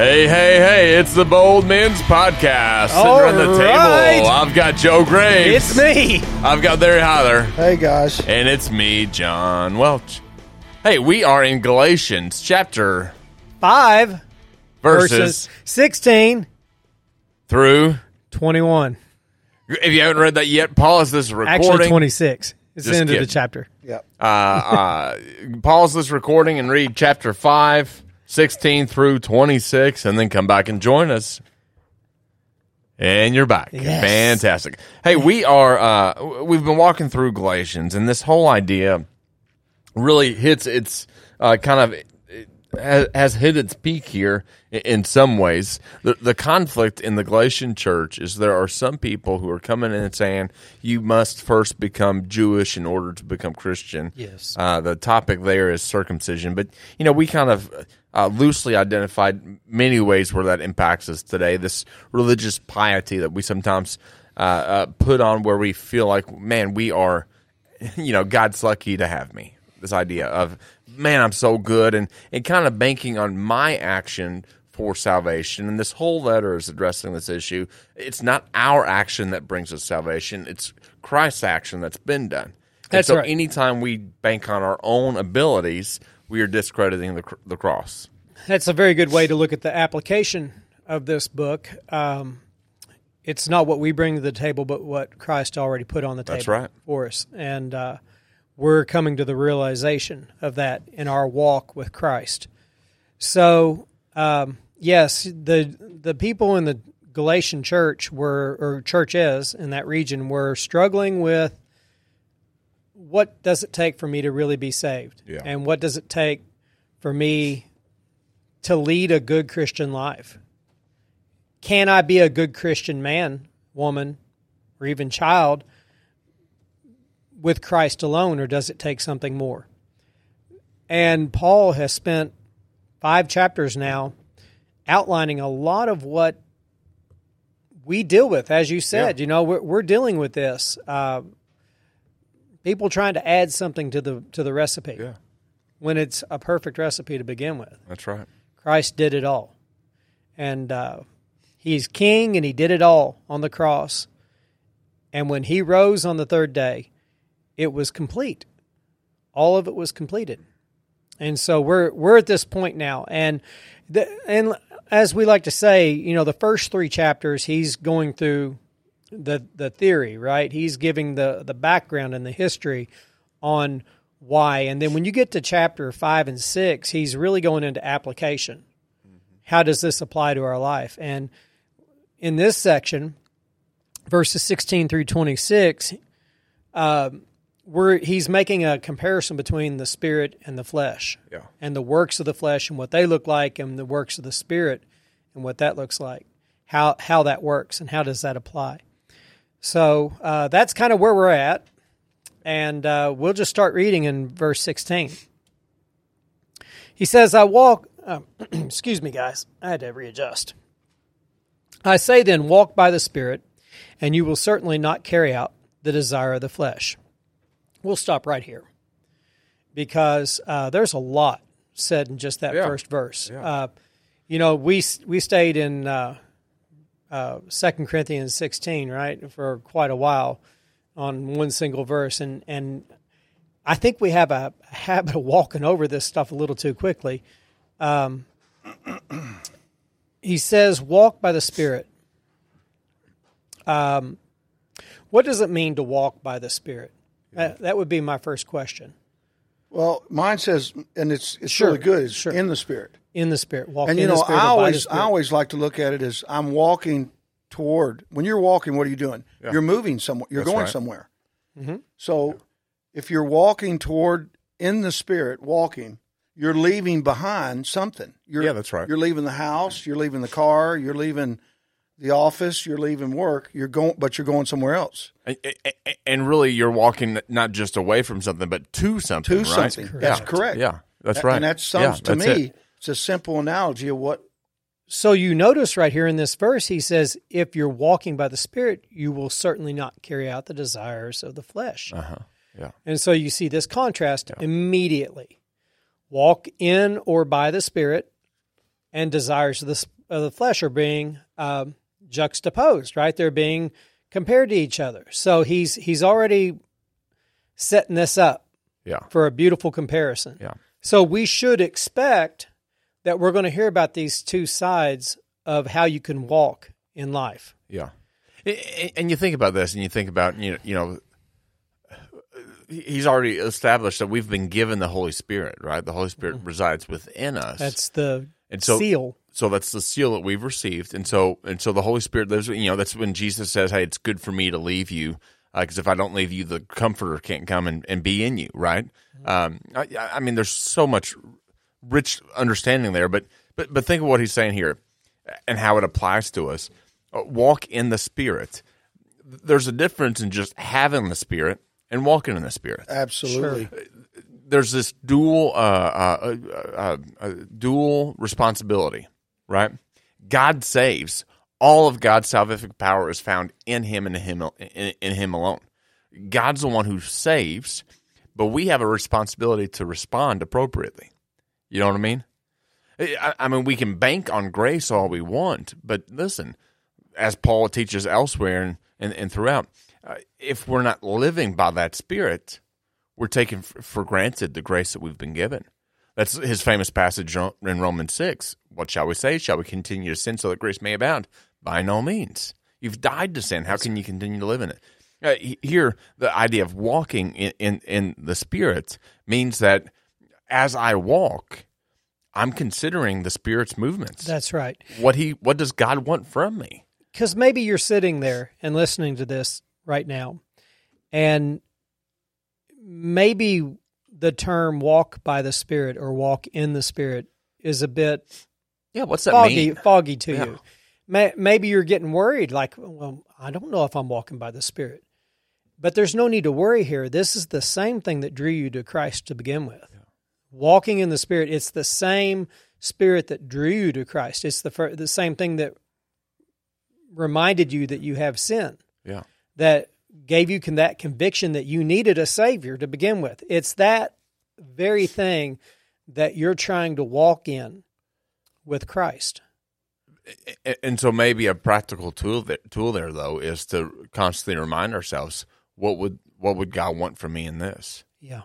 Hey, hey, hey, it's the Bold Men's Podcast. Sitting All around the right. table, I've got Joe Graves. It's me. I've got Larry Hyler. Hey guys, And it's me, John Welch. Hey, we are in Galatians chapter Five verses, verses 16, through. 21. If you haven't read that yet, pause this recording. Actually, 26. It's Just the end of the chapter. yeah, uh, uh, pause this recording and read chapter 5, 16 through 26, and then come back and join us. And you're back. Yes. Fantastic. Hey, we are, uh, we've been walking through Galatians, and this whole idea really hits its uh, kind of it has, has hit its peak here in some ways. The, the conflict in the Galatian church is there are some people who are coming in and saying you must first become Jewish in order to become Christian. Yes. Uh, the topic there is circumcision, but you know we kind of uh, loosely identified many ways where that impacts us today. This religious piety that we sometimes uh, uh, put on, where we feel like, man, we are you know, God's lucky to have me. This idea of, man, I'm so good, and, and kind of banking on my action for salvation. And this whole letter is addressing this issue. It's not our action that brings us salvation, it's Christ's action that's been done. And That's so right. anytime we bank on our own abilities, we are discrediting the, the cross. That's a very good way to look at the application of this book. Um, it's not what we bring to the table, but what Christ already put on the table That's right. for us. And uh, we're coming to the realization of that in our walk with Christ. So, um, yes, the the people in the Galatian church were, or churches in that region, were struggling with what does it take for me to really be saved, Yeah. and what does it take for me to lead a good Christian life? Can I be a good Christian man, woman, or even child with Christ alone, or does it take something more? And Paul has spent five chapters now outlining a lot of what we deal with. As you said, you know, we're, we're dealing with this. Uh, people trying to add something to the to the recipe Yeah. when it's a perfect recipe to begin with. That's right. Christ did it all. And uh, he's king and he did it all on the cross. And when he rose on the third day, it was complete. All of it was completed. And so we're we're at this point now and the, and as we like to say, you know, the first 3 chapters he's going through the the theory, right? He's giving the the background and the history on why. And then when you get to chapter 5 and 6, he's really going into application. How does this apply to our life? And in this section, verses 16 through 26, um, where he's making a comparison between the spirit and the flesh Yeah. and the works of the flesh and what they look like and the works of the spirit and what that looks like how how that works and how does that apply so uh, that's kind of where we're at. And uh, we'll just start reading in verse 16 he says i walk uh, excuse me guys i had to readjust. I say then walk by the spirit and you will certainly not carry out the desire of the flesh. We'll stop right here because uh, there's a lot said in just that Yeah. first verse. Uh, you know, we we stayed in uh, uh, Second Corinthians 16, right, for quite a while on one single verse, and and I think we have a habit of walking over this stuff a little too quickly. Um, he says, "Walk by the Spirit." Um, what does it mean to walk by the Spirit? That, that would be my first question. well, mine says, and it's it's Sure, really good. It's sure. in the spirit, In the Spirit, walk and in you know, the Spirit. I or by the always I always like to look at it as I'm walking toward. When you're walking, what are you doing? You're moving somewhere. You're That's going right. somewhere. Mm-hmm. So, if you're walking toward in the spirit, walking, you're leaving behind something. You're, Yeah, that's right. You're leaving the house. You're leaving the car. You're leaving the office. You're leaving work. You're going, but you're going somewhere else. And, and- and really, you're walking not just away from something, but to something. To right? something. That's Yeah. correct. Yeah, that's right. And that sounds Yeah, to that's me, it. It's a simple analogy of what So you notice right here in this verse, he says, "If you're walking by the Spirit, you will certainly not carry out the desires of the flesh." Uh-huh. Yeah. And so you see this contrast immediately. Walk in or by the Spirit, and desires of the, of the flesh are being um, juxtaposed, right? They're being compared to each other. So he's he's already setting this up Yeah. for a beautiful comparison. Yeah. So we should expect that we're going to hear about these two sides of how you can walk in life. Yeah, and you think about this, and you think about you know, you know, he's already established that we've been given the Holy Spirit, right? The Holy Spirit mm-hmm. resides within us. That's the And so- seal. so that's the seal that we've received, and so and so the Holy Spirit lives. You know, that's when Jesus says, "Hey, it's good for me to leave you." Uh, because if I don't leave you, the Comforter can't come and, and be in you, right? Mm-hmm. Um, I, I mean, there's so much rich understanding there, but but but think of what he's saying here, and how it applies to us. Uh, Walk in the Spirit. There's a difference in just having the Spirit and walking in the Spirit Absolutely. there's this dual uh, uh, uh, uh, uh, dual responsibility, right? God saves. All of God's salvific power is found in Him and him in, in Him alone. God's the one who saves, but we have a responsibility to respond appropriately. You know what I mean? I, I mean, we can bank on grace all we want, but listen, as Paul teaches elsewhere and, and, and throughout, uh, if we're not living by that Spirit, we're taking for granted the grace that we've been given. That's his famous passage in Romans 6. What shall we say? Shall we continue to sin so that grace may abound? By no means. You've died to sin. How can you continue to live in it? Uh, here, the idea of walking in, in, in the Spirit means that as I walk, I'm considering the Spirit's movements. That's right. what he, what does God want from me? Because maybe you're sitting there and listening to this right now, and maybe the term walk by the Spirit or walk in the Spirit is a bit Yeah, what's that foggy, mean? foggy to Yeah. you. May, maybe you're getting worried, like, well, I don't know if I'm walking by the Spirit. But there's no need to worry here. This is the same thing that drew you to Christ to begin with. Walking in the Spirit, it's the same Spirit that drew you to Christ. It's the fir- the same thing that reminded you that you have sin, Yeah. that gave you con- that conviction that you needed a Savior to begin with. It's that very thing that you're trying to walk in with Christ. And so maybe a practical tool there, tool there though is to constantly remind ourselves what would what would God want from me in this? Yeah.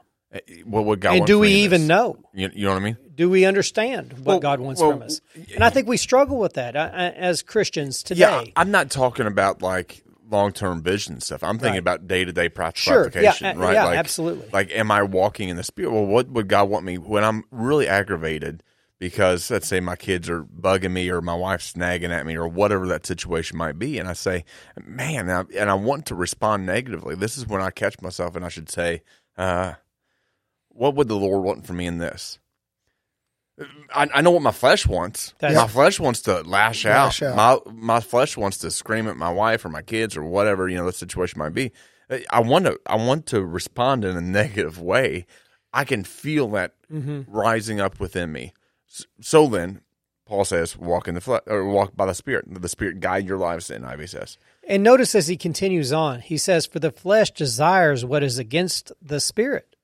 What would God and do we even know? You, you know what I mean? Do we understand what Well, God wants well, from us? And I think we struggle with that uh, uh, as Christians today. Yeah, I'm not talking about like long term vision stuff. I'm thinking Right. about day to day practical Sure. Application, uh, right? yeah, like, absolutely. Like, am I walking in the spirit? Well, what would God want me when I'm really aggravated because let's say my kids are bugging me or my wife's snagging at me or whatever that situation might be, and I say, man, and I, and I want to respond negatively. This is when I catch myself and I should say, uh, what would the Lord want from me in this? I, I know what my flesh wants. That's- my flesh wants to lash, Lash out. out. My my flesh wants to scream at my wife or my kids or whatever you know the situation might be. I want to I want to respond in a negative way. I can feel that mm-hmm. rising up within me. S- So then, Paul says, "Walk in the flesh or walk by the Spirit. The Spirit guide your lives." NIV says, And notice as he continues on, he says, For the flesh desires what is against the spirit.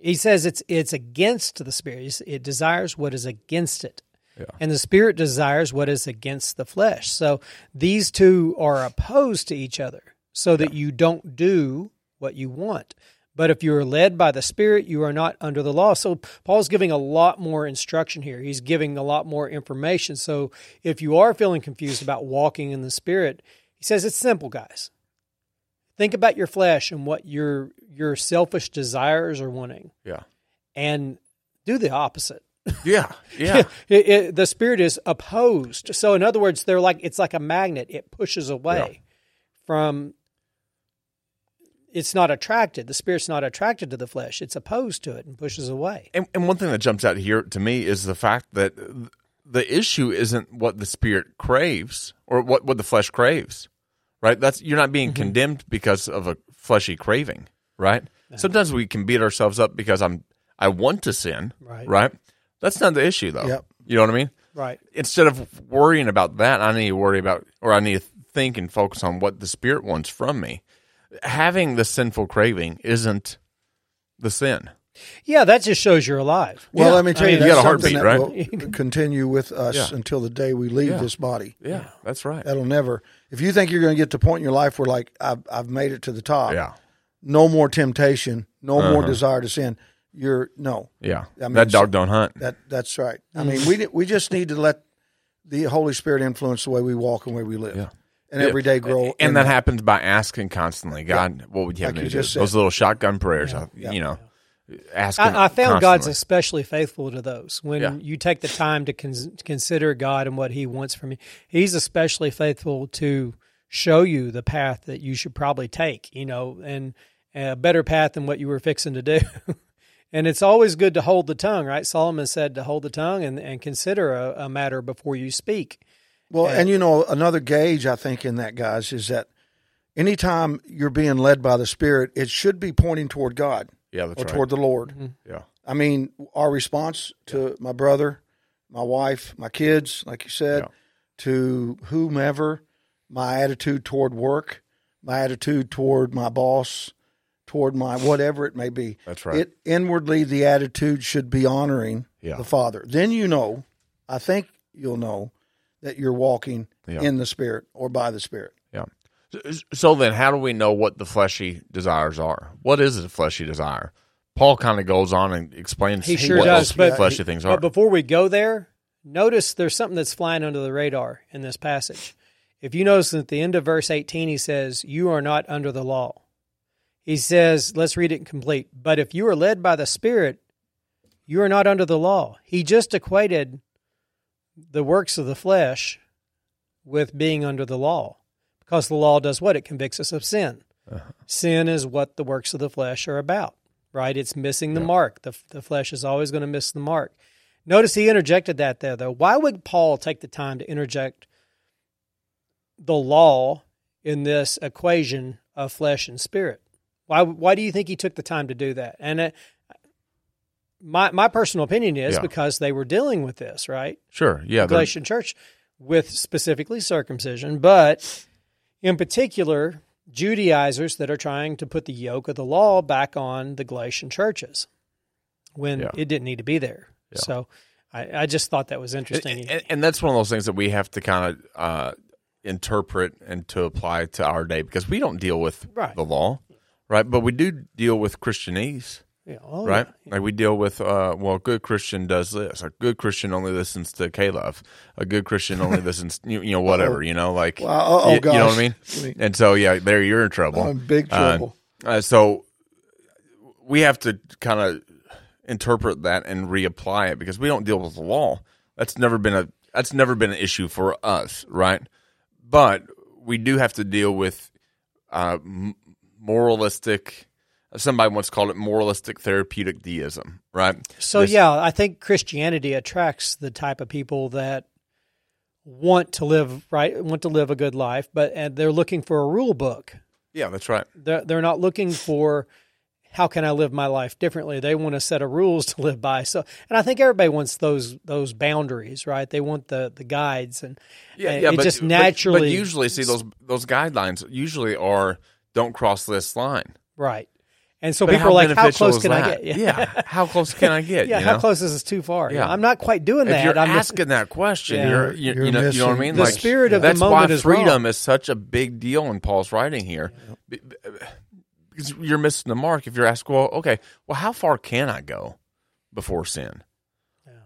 He says it's it's against the spirit. It desires what is against it. Yeah. And the spirit desires what is against the flesh. So these two are opposed to each other so that you don't do what you want. But if you are led by the Spirit, you are not under the law. So Paul's giving a lot more instruction here. He's giving a lot more information. So if you are feeling confused about walking in the Spirit, he says it's simple, guys. Think about your flesh and what your your selfish desires are wanting, "Yeah, and do the opposite. yeah, yeah, It- it- the spirit is opposed. So in other words, they're like it's like a magnet. It pushes away from. It's not attracted. The spirit's not attracted to the flesh. It's opposed to it and pushes away. And, and one thing that jumps out here to me is the fact that the issue isn't what the spirit craves or what, what the flesh craves, right? That's you're not being mm-hmm. condemned because of a fleshy craving, right? Sometimes we can beat ourselves up because I'm I want to sin, Right. Right? That's not the issue though. Yep. You know what I mean? Right. Instead of worrying about that, I need to worry about or I need to think and focus on what the spirit wants from me. Having the sinful craving isn't the sin. Yeah, that just shows you're alive. Well, Yeah. let me tell I you, mean, you got a something heartbeat, that will continue with us Yeah. until the day we leave Yeah. this body. Yeah, that's right. That'll never. If you think you're going to get to the point in your life where, like, I've, I've made it to the top, Yeah, no more temptation, no more Uh-huh. desire to sin. You're no. yeah. I mean, that dog don't hunt. That that's right. I mean, we we just need to let the Holy Spirit influence the way we walk and the way we live, Yeah. and every day grow. in and that happens by asking constantly, God, what would you have Like me you to do? said. Those little shotgun prayers, Yeah. you know, asking. I, I found God's especially faithful to those. When Yeah. you take the time to con- consider God and what He wants from you, He's especially faithful to show you the path that you should probably take. You know, and a better path than what you were fixing to do. and it's always good to hold the tongue, right? Solomon said to hold the tongue and, and consider a, a matter before you speak. Well, and you know, another gauge I think in that, guys, is that anytime you're being led by the Spirit, it should be pointing toward God Yeah, that's or right. toward the Lord. Mm-hmm. yeah, I mean, our response to my brother, my wife, my kids, like you said, Yeah. to whomever, my attitude toward work, my attitude toward my boss, toward my whatever it may be. That's right. It inwardly the attitude should be honoring Yeah. the Father. Then you know, I think you'll know that you're walking Yeah. in the Spirit or by the Spirit. So- then, how do we know what the fleshy desires are? What is a fleshy desire? Paul kind of goes on and explains He sure what does, those fleshy things are. But before we go there, notice there's something that's flying under the radar in this passage. If you notice at the end of verse 18, he says, You are not under the law. He says, let's read it complete. But if you are led by the Spirit, you are not under the law. He just equated the works of the flesh with being under the law because the law does what? It convicts us of sin. Sin is what the works of the flesh are about, right? It's missing the mark. The, the flesh is always going to miss the mark. Notice he interjected that there, though. Why would Paul take the time to interject the law in this equation of flesh and spirit? Why, why do you think he took the time to do that? And uh, my, my personal opinion is Yeah. because they were dealing with this, right? sure, yeah, the Galatian church with specifically circumcision, but in particular, Judaizers that are trying to put the yoke of the law back on the Galatian churches when Yeah. it didn't need to be there. So I, I just thought that was interesting. and, and that's one of those things that we have to kind of uh, interpret and to apply to our day because we don't deal with Right. the law, right? But we do deal with Christianese, Yeah, oh, right? yeah. Like we deal with, uh, well, a good Christian does this. A good Christian only listens to K-LOVE. A good Christian only listens, you, you know, whatever, you know, like, Wow, uh-oh, you, you know what. I mean? And so, yeah, there you're in trouble. I'm in big Uh, trouble. uh, so we have to kind of interpret that and reapply it because we don't deal with the law. That's never been a that's never been an issue for us, right? But we do have to deal with uh, m- moralistic. Somebody once called it moralistic therapeutic deism, right? So This- yeah, I think Christianity attracts the type of people that want to live right, want to live a good life, but and they're looking for a rule book. yeah, that's right. They're they're not looking for how can I live my life differently. They want a set of rules to live by. So, and I think everybody wants those those boundaries, right? They want the the guides, and Yeah, and yeah, it but, just but- naturally But, usually, see those those guidelines usually are don't cross this line. right. And so But people are like, how close is can I get? Yeah. how close can I get? yeah, you how close is this too far? Yeah. I'm not quite doing if that. you're I'm just- asking that question, Yeah. you're, you, You're you know, you know what I mean. The Like, spirit of the that's moment why is freedom wrong. is such a big deal in Paul's writing here, Be- be- because you're missing the mark if you're asking, well, okay, well, how far can I go before sin?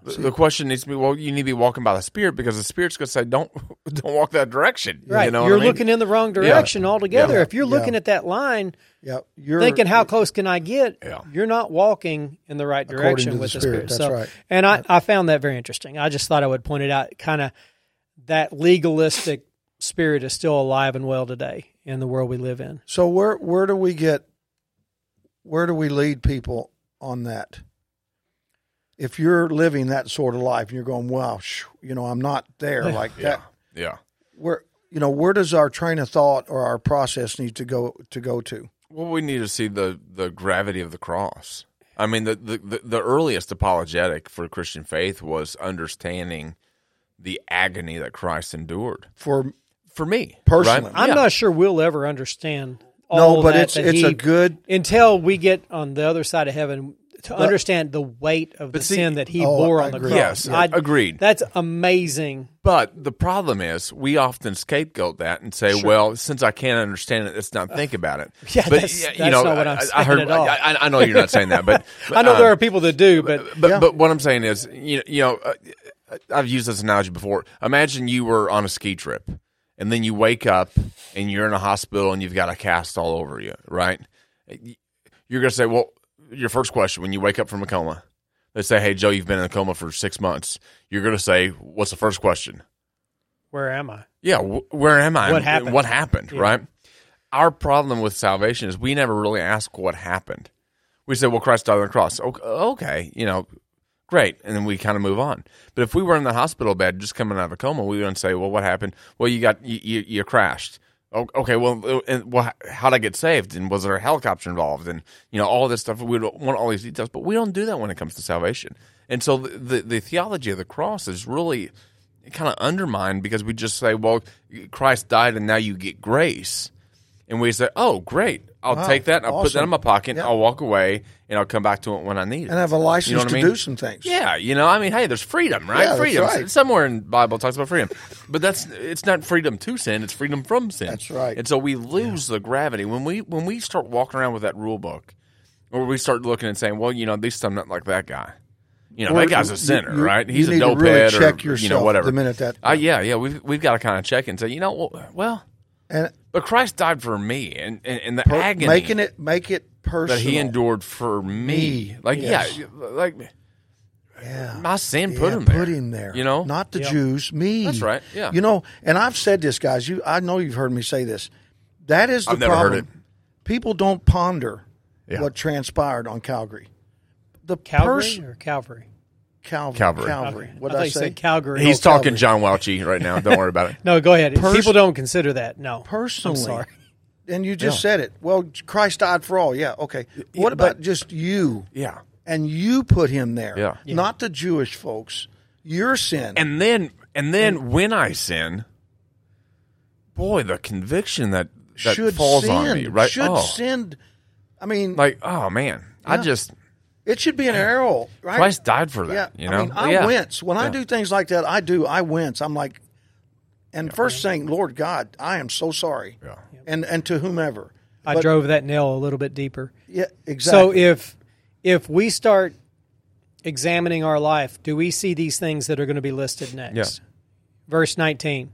The, the question needs to be, well, you need to be walking by the Spirit because the Spirit's going to say, don't don't walk that direction. right. You know you're what I mean? looking in the wrong direction altogether. Yeah. If you're looking Yeah. at that line, Yeah, you're thinking how close can I get? Yeah. You're not walking in the right direction to the with the Spirit, spirit. that's so, right. and I, I found that very interesting. I just thought I would point it out. Kind of that legalistic spirit is still alive and well today in the world we live in. So where where do we get where do we lead people on that? If you're living that sort of life and you're going, wow, sh- you know, I'm not there like Yeah, that. yeah. Where you know, where does our train of thought or our process need to go to go to? Well, we need to see the the gravity of the cross. I mean, the the, the, the earliest apologetic for Christian faith was understanding the agony that Christ endured For for me Personally. Right? I'm Yeah. not sure we'll ever understand. All no, but that it's that it's he, a good until we get on the other side of heaven. To understand the weight of the see- sin that he Oh, bore I on the agree. cross. Yes, agreed. That's amazing. But the problem is, we often scapegoat that and say, "Well, since I can't understand it, let's not think about it." Yeah, but that's- yeah, that's you know, not what I'm I, I saying heard. at all. I, I know you're not saying that, but, but, I know um, there are people that do, but But Yeah. but what I'm saying is, you know, you know, uh, I've used this analogy before. Imagine you were on a ski trip, and then you wake up and you're in a hospital and you've got a cast all over you, right? You're gonna say, well, your first question when you wake up from a coma, they say, "Hey, Joe, you've been in a coma for six months." You're gonna say, "What's the first question?" where am I? Yeah, wh- where am I? What happened? What happened? Right. Our problem with salvation is we never really ask what happened. We say, "Well, Christ died on the cross." Okay, okay, you know, great, and then we kind of move on. But if we were in the hospital bed, just coming out of a coma, we wouldn't say, "Well, what happened?" Well, you got you, you, you crashed. Okay, well, uh, and well, how'd I get saved? And was there a helicopter involved? And you know, all this stuff. We want all these details, but we don't do that when it comes to salvation. And so, the the, the theology of the cross is really kind of undermined because we just say, well, Christ died and now you get grace. And we say, oh, great. I'll Wow, take that. I'll put that awesome. in my pocket. Yeah. I'll walk away and I'll come back to it when I need it. and have a license what to I mean? do some things. Yeah, you know, I mean, hey, there's freedom, right? Yeah, that's freedom. right. Somewhere in the Bible it talks about freedom. But that's it's not freedom to sin, it's freedom from sin. That's right. And so we lose the gravity. When we when we start walking around with that rule book, or we start looking and saying, Well, you know, at least I'm not like that guy. You know, Or that guy's a sinner, you- right? you He's a need to dope really head check or you know, whatever. the minute that- Uh, yeah, yeah, we've we've got to kind of check and say, you know, well and but Christ died for me and, and, and the per- agony making it make it personal that he endured for me. Me, Like, yes. yeah, like Yeah. my sin Yeah, put him there. Put him there. You know? not the Yeah. Jews, me. That's right, yeah. You know, and I've said this, guys. You, I know you've heard me say this. That is the I've never heard problem. it. People don't ponder Yeah. what transpired on Calgary. The Calgary pers- or Calvary? Calvary. Calvary. Calvary. Okay. What I did thought I say? said Calgary. He's Oh, talking Calvary. John Welchie right now. Don't worry about it. no, go ahead. Pers- People don't consider that. No, Personally, I'm sorry. and you just Yeah. said it. Well, Christ died for all. Yeah, okay. What about just you? Yeah. And you put him there. Yeah. Yeah. Not the Jewish folks. Your sin. And then and then when I sin, boy, the conviction that that should falls send. on me, right? Should oh, send. I mean, like oh man, I just it should be an arrow, right? Christ died for Yeah. You know, I mean, I Yeah. wince when I do things like that. I do. I wince. I'm like, and first saying, "Lord God, I am so sorry," Yeah. and and to whomever. I But- drove that nail a little bit deeper. Yeah, exactly. So if if we start examining our life, do we see these things that are going to be listed next? Yeah. Verse 19.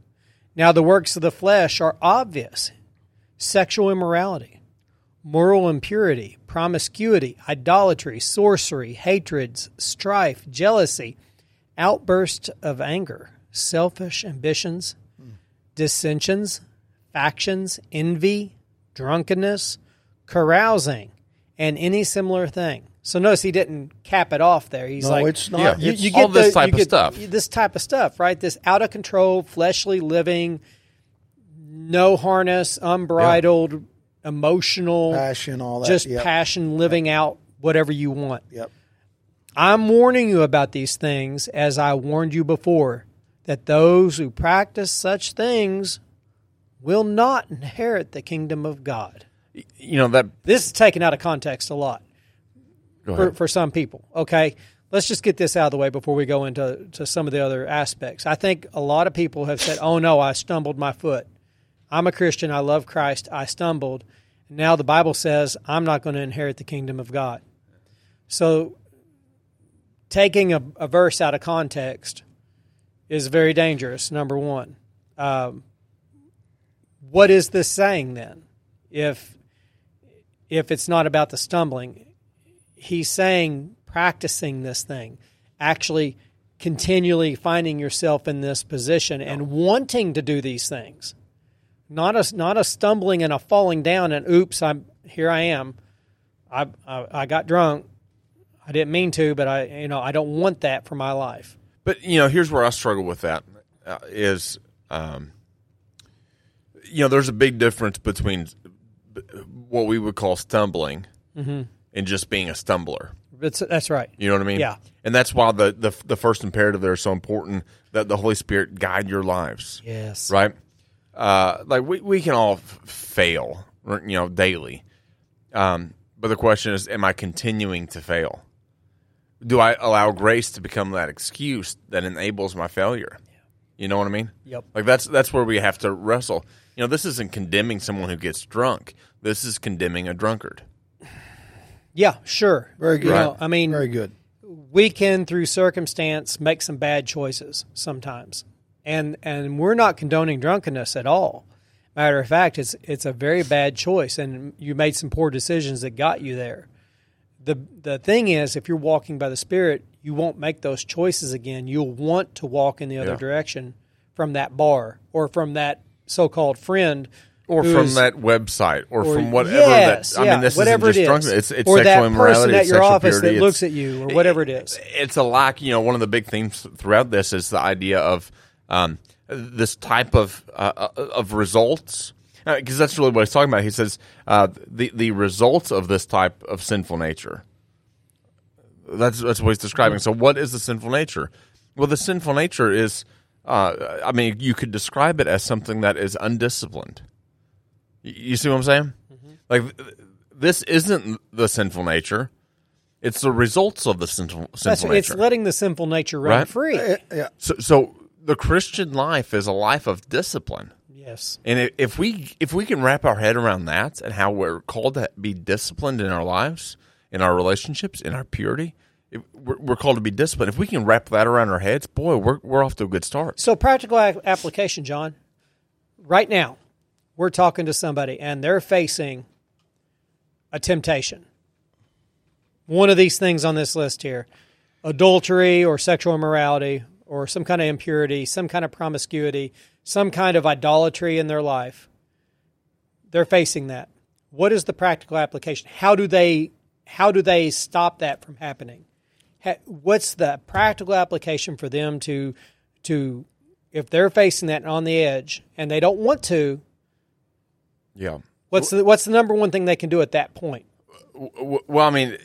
Now the works of the flesh are obvious: sexual immorality, moral impurity, promiscuity, idolatry, sorcery, hatreds, strife, jealousy, outbursts of anger, selfish ambitions, dissensions, factions, envy, drunkenness, carousing, and any similar thing. So notice he didn't cap it off there. He's No, like, it's not. Yeah. You, It's you all get this the- type you of stuff. This type of stuff, right? This out of control, fleshly living, no harness, unbridled, emotional, passion, all that. just yep. passion, living out whatever you want. Yep. I'm warning you about these things as I warned you before, that those who practice such things will not inherit the kingdom of God. You know that. This is taken out of context a lot for, for some people. Okay, let's just get this out of the way before we go into to some of the other aspects. I think a lot of people have said, "Oh no, I stumbled my foot. I'm a Christian. I love Christ. I stumbled. Now the Bible says I'm not going to inherit the kingdom of God." So, taking a, a verse out of context is very dangerous. Number one, um, what is this saying then? If if it's not about the stumbling, he's saying practicing this thing, actually continually finding yourself in this position and wanting to do these things. Not a not a stumbling and a falling down and oops, I'm here I am. I I, I got drunk. I didn't mean to, but I you know, I don't want that for my life. But you know, here's where I struggle with that uh, is, um, you know, there's a big difference between what we would call stumbling Mm-hmm. and just being a stumbler. That's that's right. You know what I mean? Yeah. And that's why the, the the first imperative there is so important that the Holy Spirit guide your lives. Yes. Right? Uh, like we, we can all f- fail, you know, daily. Um, but the question is, am I continuing to fail? do I allow grace to become that excuse that enables my failure? You know what I mean? Yep. Like that's that's where we have to wrestle. You know, this isn't condemning someone who gets drunk. This is condemning a drunkard. Yeah, sure. Very good. You know, I mean, Very good. we can through circumstance make some bad choices sometimes and and we're not condoning drunkenness at all matter of fact it's it's a very bad choice and you made some poor decisions that got you there the the thing is if you're walking by the spirit you won't make those choices again you'll want to walk in the other Yeah. direction from that bar or from that so-called friend Or from that website, or, or- from whatever yes, that. I yeah, mean, this whatever isn't just it is. drunkenness. It's, it's or sexual that immorality. person at your office purity, that looks at you or whatever it is it's a lack. You know, one of the big themes throughout this is the idea of um, this type of uh, of results, because that's really what he's talking about. He says uh, the the results of this type of sinful nature. That's that's what he's describing. So, what is the sinful nature? Well, the sinful nature is, uh, I mean, you could describe it as something that is undisciplined. You see what I'm saying? Like, this isn't the sinful nature. It's the results of the sinful, That's, sinful it's nature. letting the sinful nature run Right? free Uh, yeah. so, so the Christian life is a life of discipline. yes And if we if we can wrap our head around that and how we're called to be disciplined in our lives, in our relationships, in our purity, if we're, we're called to be disciplined. If we can wrap that around our heads, boy, we're we're off to a good start. So practical application, John. Right now, we're talking to somebody and they're facing a temptation. One of these things on this list here adultery or sexual immorality or some kind of impurity, some kind of promiscuity, some kind of idolatry in their life. They're facing that. What is the practical application? How do they how do they stop that from happening? What's the practical application for them to to if they're facing that on the edge and they don't want to? Yeah. What's the what's the number one thing they can do at that point? Well, I mean,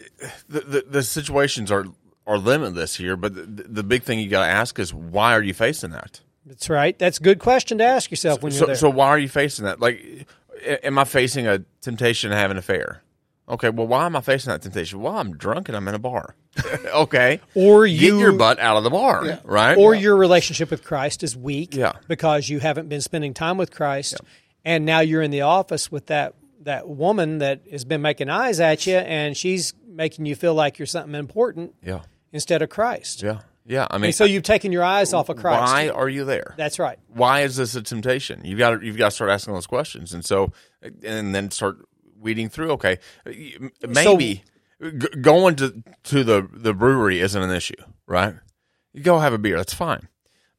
the, the the situations are are limitless here, but the, the big thing you got to ask is why are you facing that? That's right. That's a good question to ask yourself when you're So, there. so why are you facing that? Like, am I facing a temptation to have an affair? Okay, well, why am I facing that temptation? Well, I'm drunk and I'm in a bar. okay, Or get your butt out of the bar, right? or your relationship with Christ is weak Yeah. because you haven't been spending time with Christ and now you're in the office with that that woman that has been making eyes at you and she's making you feel like you're something important yeah, instead of Christ. yeah, yeah. I mean, And so you've taken your eyes off of Christ. why are you there? That's right. why is this a temptation? You've got to, you've got to start asking those questions, and so and then start weeding through. Okay, m- maybe g- going to to the the brewery isn't an issue, right? You go have a beer, that's fine.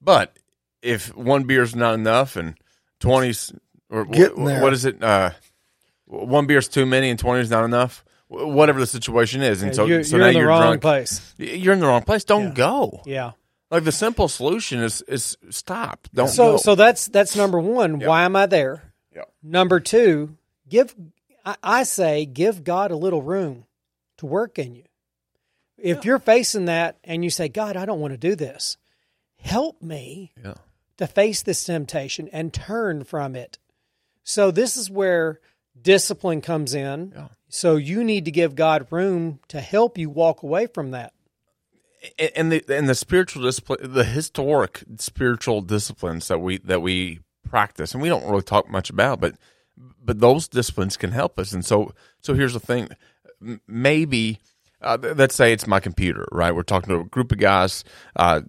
But if one beer's not enough and twenties or wh- Getting wh- there. what is it? Uh, one beer's too many and twenty is not enough. Wh- Whatever the situation is, and so you're so you're now in the you're wrong drunk. place. You're in the wrong place. Don't Yeah. go. Yeah. Like the simple solution is is stop. Don't So go. so that's that's number one. Why am I there? Yep. Number two, give I, I say give God a little room to work in you. If you're facing that and you say, God, I don't want to do this, help me yeah. to face this temptation and turn from it. So this is where discipline comes in. Yeah. So you need to give God room to help you walk away from that. and the and the spiritual discipline, the historic spiritual disciplines that we that we practice, and we don't really talk much about, but but those disciplines can help us. And so so here's the thing, maybe. Uh, let's say it's my computer, right? We're talking to a group of guys. Uh,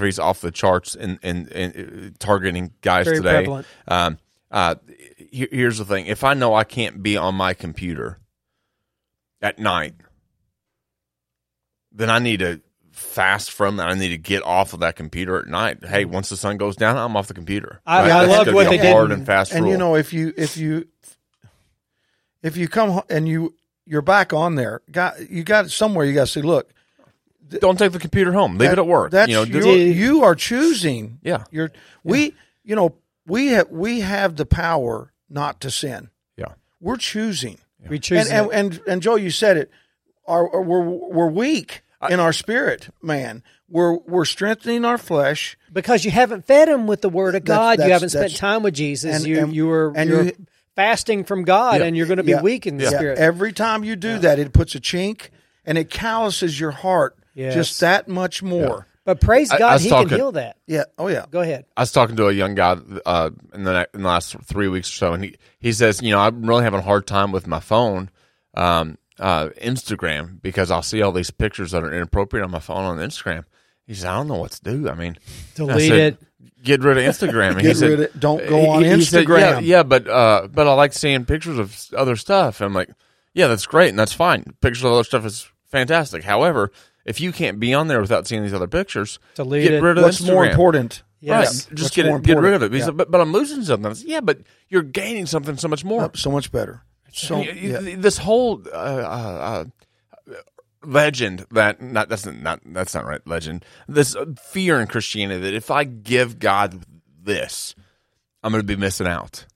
is off the charts and and, and uh, targeting guys Very today. Um, uh, here- here's the thing: if I know I can't be on my computer at night, then I need to fast from that. I need to get off of that computer at night. Hey, once the sun goes down, I'm off the computer. I- Right? I That's what they did hard in- and fast and rule. you know if you if you if you come and you you're back on there got you got somewhere you got to say look don't take the computer home. Leave it at work. that's you know, you are choosing Yeah. you're we you know we have we have the power not to sin yeah, We we're choosing We choose and, and and and Joe you said it are, are we're we're weak in our spirit man we're we're strengthening our flesh because you haven't fed him with the word of That's- God. You haven't spent time with Jesus. and- you and- you were and you're you- fasting from God, and you're going to be Yeah. weak in the Yeah. spirit. Every time you do that, it puts a chink and it calluses your heart Yes. just that much more. But praise I- I God, was he talking- can heal that. Yeah. Oh yeah. Go ahead. I was talking to a young guy uh, in the in the last three weeks or so, and he he says, you know, I'm really having a hard time with my phone, um, uh, Instagram, because I'll see all these pictures that are inappropriate on my phone on Instagram. He said, I don't know what to do. I mean, I Delete said, it. Get rid of Instagram. And he Get said- rid of it. Don't go on he- he said, Instagram. yeah, yeah, but uh, but I like seeing pictures of other stuff. I'm like, yeah, that's great and that's fine. Pictures of other stuff is fantastic. However, if you can't be on there without seeing these other pictures, Delete get it. rid of What's more important? Yes. Right. Just get it, get rid of it. Yeah. said, but, but I'm losing something. I said, yeah, but you're gaining something so much more. Yep, so much better. So You- you- yeah. This whole uh, uh, uh, legend that not that's not that's not right. Legend. This uh, fear in Christianity that if I give God this, I'm going to be missing out.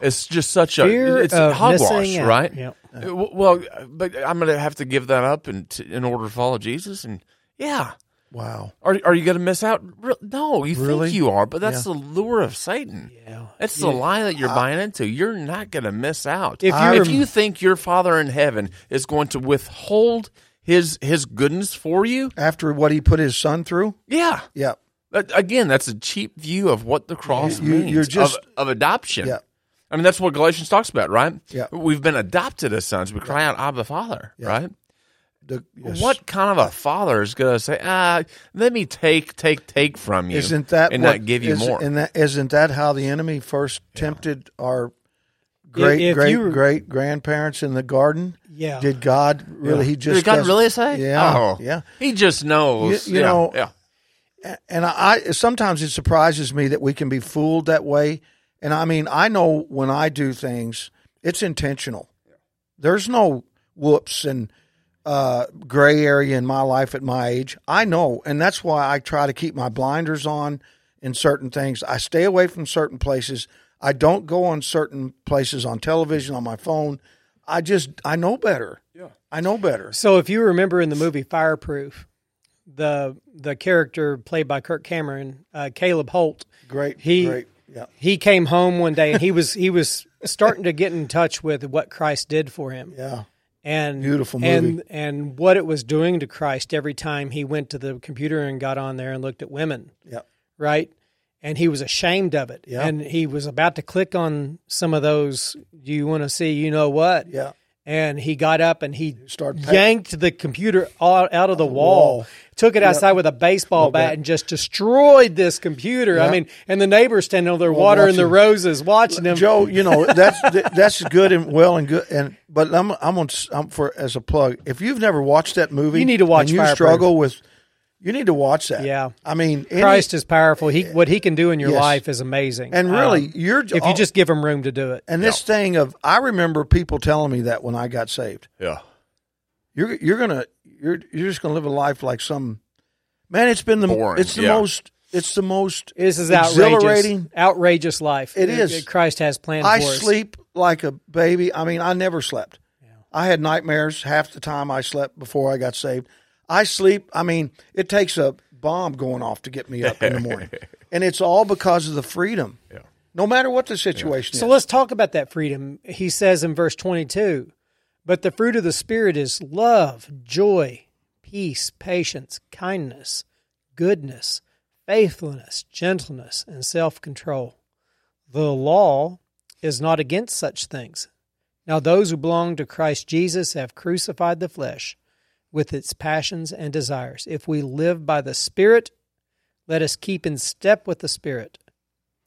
It's just such a Fear it's of hogwash, right? Yep. Uh, Well, but I'm going to have to give that up in, to, in order to follow Jesus, and yeah. wow. Are, are you going to miss out? Re- No, you Really? think you are, but that's the lure of Satan. Yeah. That's the lie that you're buying into. You're not going to miss out. If you, if you think your Father in heaven is going to withhold his his goodness for you, After what he put his son through, yeah. yeah, But again, that's a cheap view of what the cross You- you- means you're just- of, of adoption. Yeah. I mean, that's what Galatians talks about, right? Yeah. We've been adopted as sons. We cry out, Abba, Father, right? the, yes. What kind of a father is going to say, ah, let me take, take, take from you isn't that and what, not give you is- more? And that isn't that how the enemy first tempted our great if great you- great grandparents in the garden? Yeah. Did God really? He just Did God really say? Yeah, Oh, yeah. He just knows. You- you yeah, know, yeah. and I, I sometimes it surprises me that we can be fooled that way. And I mean, I know when I do things, it's intentional. There's no whoops and uh, gray area in my life at my age. I know, and that's why I try to keep my blinders on in certain things. I stay away from certain places. I don't go on certain places on television, on my phone. I just I know better. Yeah, I know better. So if you remember in the movie Fireproof, the the character played by Kirk Cameron, uh, Caleb Holt, Great, He- great. Yeah, he came home one day and he was he was starting to get in touch with what Christ did for him. yeah. and Beautiful and movie. and what it was doing to Christ every time he went to the computer and got on there and looked at women, Yeah. right? And he was ashamed of it, Yeah. and he was about to click on some of those. Do you want to see? You know what? Yeah. And he got up and he Start pa- yanked the computer out, out of the wall, wall. took it outside with a baseball bat, and just destroyed this computer. I mean, and the neighbors standing over there watering the roses, watching him. Joe, you know that's that's good and well and good and but I'm I'm on I'm for as a plug. If you've never watched that movie, You need to watch And you struggle with, you need to watch that. Yeah. I mean, any- Christ is powerful. He what he can do in your Yes. life is amazing. and really, Um, you're if you just give him room to do it. and this thing of I remember people telling me that when I got saved. Yeah. You're you're gonna you're you're just gonna live a life like some man. It's been the Boring, it's the yeah. most it's the most This is outrageous. exhilarating. Outrageous life. It that- is. that Christ has planned I for us. sleep like a baby. I mean, I never slept. I had nightmares half the time I slept before I got saved. I sleep. I mean, it takes a bomb going off to get me up in the morning, and it's all because of the freedom. Yeah. No matter what the situation is. So is. let's talk about that freedom. He says in verse 22, but the fruit of the Spirit is love, joy, peace, patience, kindness, goodness, faithfulness, gentleness, and self control. The law is not against such things. Now, those who belong to Christ Jesus have crucified the flesh with its passions and desires. If we live by the Spirit, let us keep in step with the Spirit.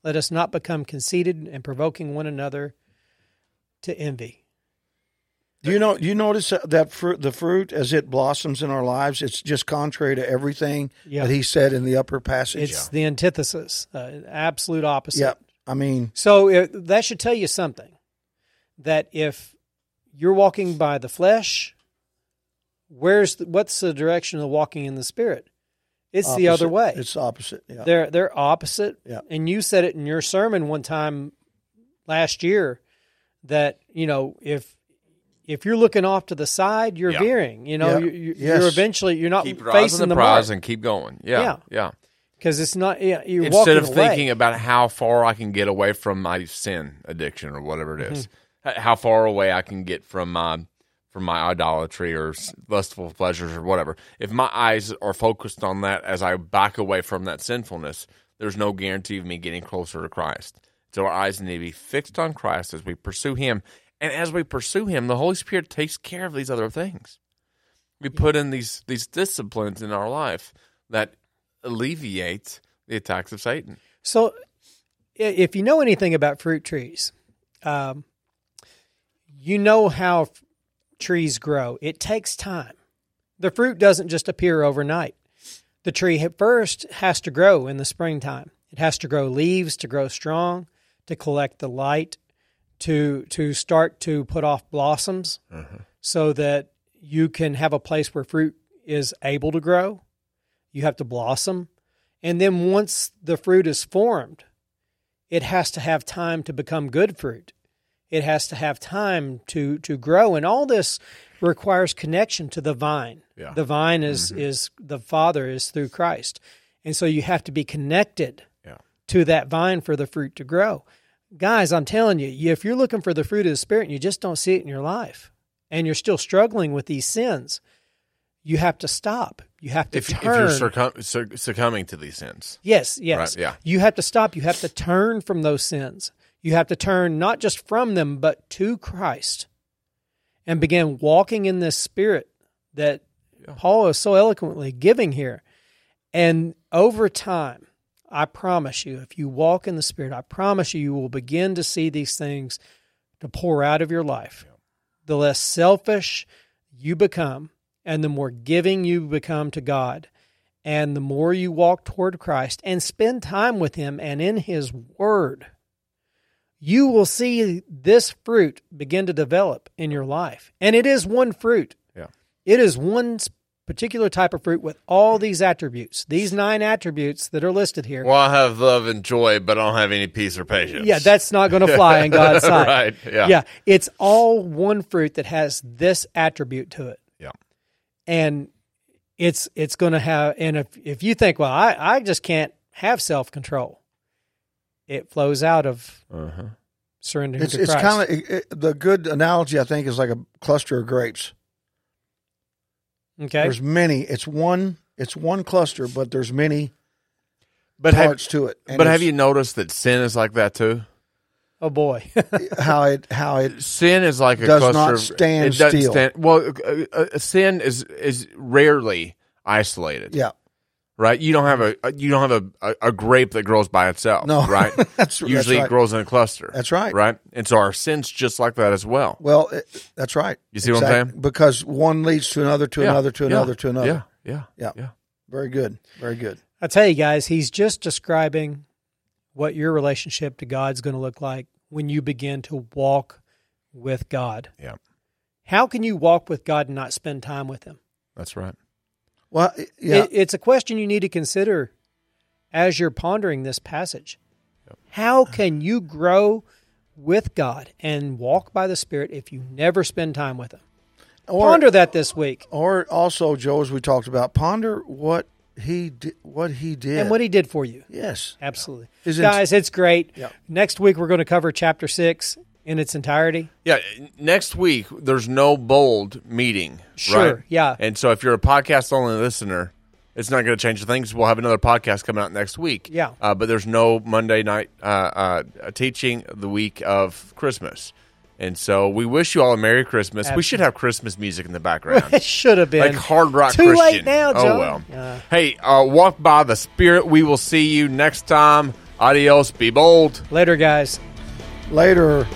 Let us not become conceited and provoking one another to envy. Do you know? You notice that fruit, the fruit as it blossoms in our lives, it's just contrary to everything Yeah. that he said in the upper passage. It's the antithesis, uh, absolute opposite. yeah. I mean, So it, that should tell you something that if you're walking by the flesh, where's the, what's the direction of walking in the spirit? It's the other way. It's opposite. Yeah. They're they're opposite. Yeah. And you said it in your sermon one time last year that you know if if you're looking off to the side, you're Yeah. veering. You know, Yeah. you, you, Yes. you're eventually you're not Keep facing the, the, prize mark and keep going. Yeah. Yeah. Yeah. because it's not. Yeah, you're Instead of away. thinking about how far I can get away from my sin addiction or whatever it is, Mm-hmm. how far away I can get from my from my idolatry or lustful pleasures or whatever, if my eyes are focused on that as I back away from that sinfulness, there's no guarantee of me getting closer to Christ. So our eyes need to be fixed on Christ as we pursue Him. And as we pursue Him, the Holy Spirit takes care of these other things. We put in these these disciplines in our life that alleviate the attacks of Satan. So, if you know anything about fruit trees, um, you know how trees grow. It takes time. The fruit doesn't just appear overnight. The tree at first has to grow in the springtime. It has to grow leaves to grow strong, to collect the light, to to start to put off blossoms, mm-hmm. so that you can have a place where fruit is able to grow. You have to blossom. And then once the fruit is formed, it has to have time to become good fruit. It has to have time to to grow and all this requires connection to the vine. Yeah. The vine is mm-hmm. is the Father is through Christ. And so you have to be connected Yeah. to that vine for the fruit to grow. Guys, I'm telling you, if you're looking for the fruit of the spirit and you just don't see it in your life and you're still struggling with these sins, you have to stop. You have to If, if you're succumb, suc- succumbing to these sins, Yes, yes. Right, yeah. You have to stop. You have to turn from those sins. You have to turn not just from them, but to Christ and begin walking in this spirit that Paul is so eloquently giving here. And over time, I promise you, if you walk in the spirit, I promise you, you will begin to see these things to pour out of your life. The less selfish you become, and the more giving you become to God, and the more you walk toward Christ and spend time with Him and in His Word, you will see this fruit begin to develop in your life. And it is one fruit. Yeah. It is one particular type of fruit with all these attributes, these nine attributes that are listed here. well, I have love and joy, but I don't have any peace or patience. Yeah, that's not going to fly in God's sight. right. Yeah. Yeah, it's all one fruit that has this attribute to it. Yeah. And it's it's going to have and if if you think, well, I I just can't have self-control. It flows out of Uh-huh. surrendering It's to it's Christ. kind of it, the good analogy. I think is like a cluster of grapes. okay. There's many. It's one. It's one cluster, but there's many But have, parts to it. And but have you noticed that sin is like that too? Oh boy. how it how it Sin is like a Does cluster not of- stand it still. stand- well, uh, uh, sin is is rarely isolated. yeah Right. You don't have a you don't have a, a, a grape that grows by itself. No. Right. That's- that's usually right. it grows in a cluster. That's right. Right. And so our sin's just like that as well. well it, that's right. You see what I'm saying? Because one leads to another to Yeah. another to Yeah. another to another. Yeah. Yeah. Yeah. Yeah. Very good. Very good. I tell you guys, he's just describing what your relationship to God's going to look like when you begin to walk with God. Yeah. How can you walk with God and not spend time with him? That's right. Well, yeah. It, it's a question you need to consider as you're pondering this passage. How can you grow with God and walk by the Spirit if you never spend time with Him? or, Ponder that this week or also, Joe, as we talked about, ponder what he did. What he did. and what He did for you. yes. Absolutely. His int- Guys, it's great. Yeah. Next week, we're going to cover chapter six in its entirety. Yeah. Next week there's no bold meeting. Sure, Right? yeah. And so if you're a podcast only listener, it's not going to change the things. We'll have another podcast coming out next week. Yeah. Uh, but there's no Monday night uh, uh, teaching the week of Christmas. And so we wish you all a Merry Christmas. We should have Christmas music in the background. It should have been like hard rock Too Christian. late now, Oh well. Yeah. Hey, uh, walk by the Spirit. We will see you next time. Adios. Be bold. Later, guys. Later.